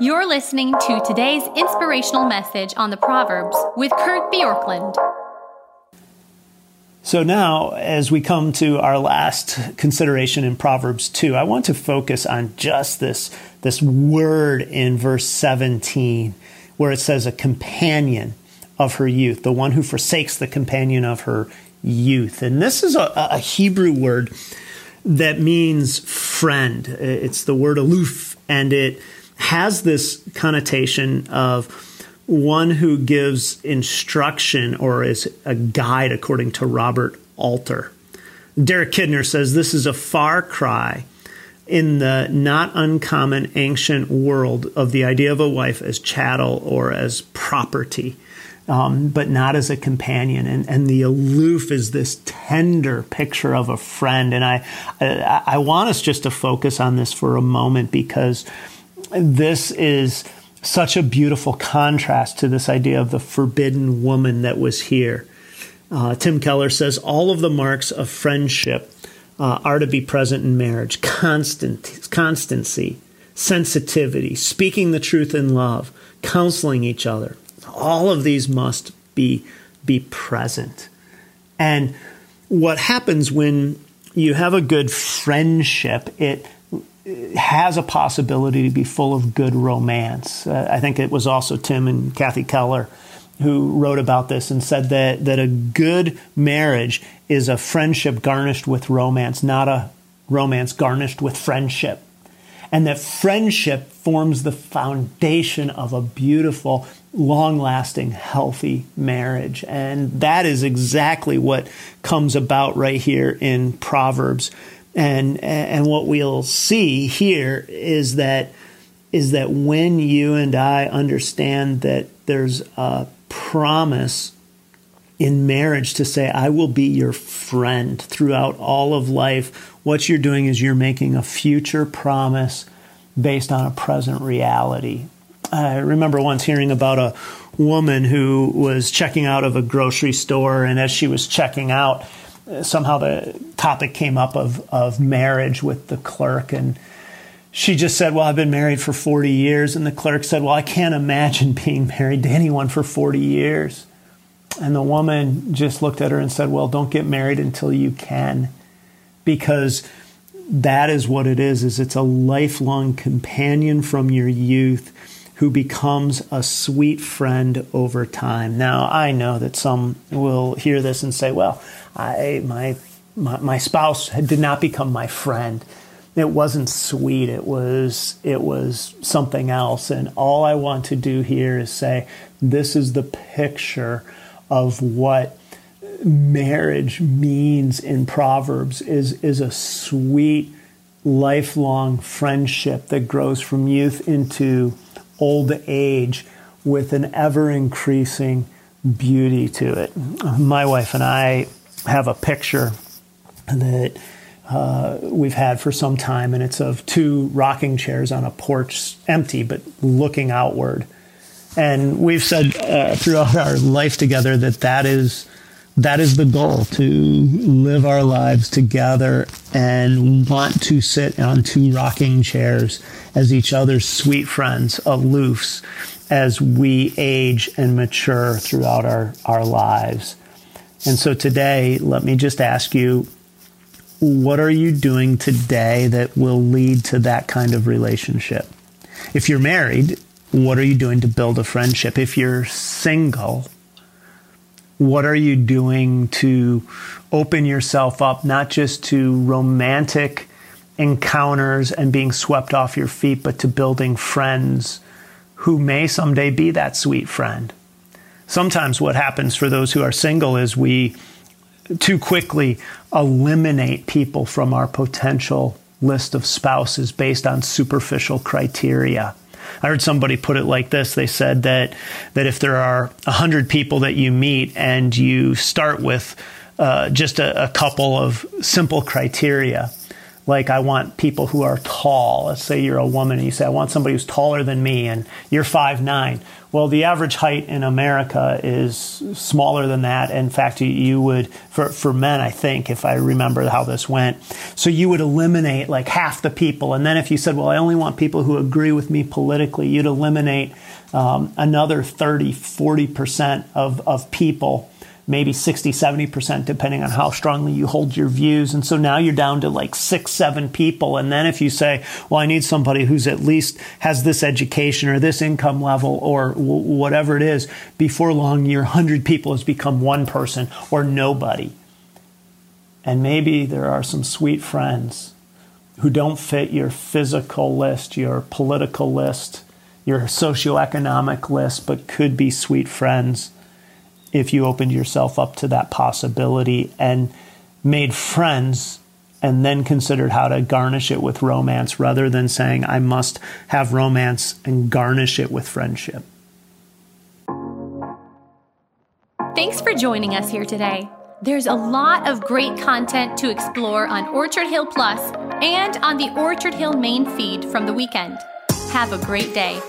You're listening to today's inspirational message on the Proverbs with Kurt Bjorklund. So now, as we come to our last consideration in Proverbs 2, I want to focus on just this, this word in verse 17, where it says, a companion of her youth, the one who forsakes the companion of her youth. And this is a, a Hebrew word that means friend. It's the word aloof, and it has this connotation of one who gives instruction or is a guide, according to Robert Alter. Derek Kidner says this is a far cry in the not uncommon ancient world of the idea of a wife as chattel or as property um, but not as a companion. And, and the aloof is this tender picture of a friend. And I, I, I want us just to focus on this for a moment because this is such a beautiful contrast to this idea of the forbidden woman that was here. Uh, Tim Keller says all of the marks of friendship uh, are to be present in marriage constant, constancy, sensitivity, speaking the truth in love, counseling each other, all of these must be be present. And what happens when you have a good friendship, it has a possibility to be full of good romance. Uh, I think it was also Tim and Kathy Keller who wrote about this and said that, that a good marriage is a friendship garnished with romance, not a romance garnished with friendship and that friendship forms the foundation of a beautiful, long lasting, healthy marriage. And that is exactly what comes about right here in Proverbs. And, and what we'll see here is that, is that when you and I understand that there's a promise in marriage to say, I will be your friend throughout all of life. What you're doing is you're making a future promise based on a present reality. I remember once hearing about a woman who was checking out of a grocery store, and as she was checking out, somehow the topic came up of, of marriage with the clerk. And she just said, Well, I've been married for 40 years. And the clerk said, Well, I can't imagine being married to anyone for 40 years. And the woman just looked at her and said, Well, don't get married until you can. Because that is what it is is it's a lifelong companion from your youth who becomes a sweet friend over time. Now, I know that some will hear this and say, "Well, I my my, my spouse did not become my friend. It wasn't sweet. It was it was something else." And all I want to do here is say, this is the picture of what marriage means in Proverbs is is a sweet lifelong friendship that grows from youth into old age with an ever increasing beauty to it. My wife and I have a picture that uh, we've had for some time, and it's of two rocking chairs on a porch, empty but looking outward. And we've said uh, throughout our life together that that is that is the goal to live our lives together and want to sit on two rocking chairs as each other's sweet friends, aloofs, as we age and mature throughout our, our lives. And so today, let me just ask you what are you doing today that will lead to that kind of relationship? If you're married, what are you doing to build a friendship? If you're single, what are you doing to open yourself up, not just to romantic encounters and being swept off your feet, but to building friends who may someday be that sweet friend? Sometimes what happens for those who are single is we too quickly eliminate people from our potential list of spouses based on superficial criteria. I heard somebody put it like this. They said that that if there are hundred people that you meet and you start with uh, just a, a, couple of simple criteria, like I want people who are tall. Let's say you're a woman and you say, I want somebody who's taller than me and you're five nine. Well, the average height in America is smaller than that. In fact, you would, for, for men, I think, if I remember how this went. So you would eliminate like half the people. And then if you said, well, I only want people who agree with me politically, you'd eliminate um, another 30, 40% of, of people maybe 60, 70%, depending on how strongly you hold your views. And so now you're down to like six, seven people. And then if you say, well, I need somebody who's at least has this education or this income level or w- whatever it is, before long, your 100 people has become one person or nobody. And maybe there are some sweet friends who don't fit your physical list, your political list, your socioeconomic list, but could be sweet friends if you opened yourself up to that possibility and made friends and then considered how to garnish it with romance rather than saying, I must have romance and garnish it with friendship. Thanks for joining us here today. There's a lot of great content to explore on Orchard Hill Plus and on the Orchard Hill main feed from the weekend. Have a great day.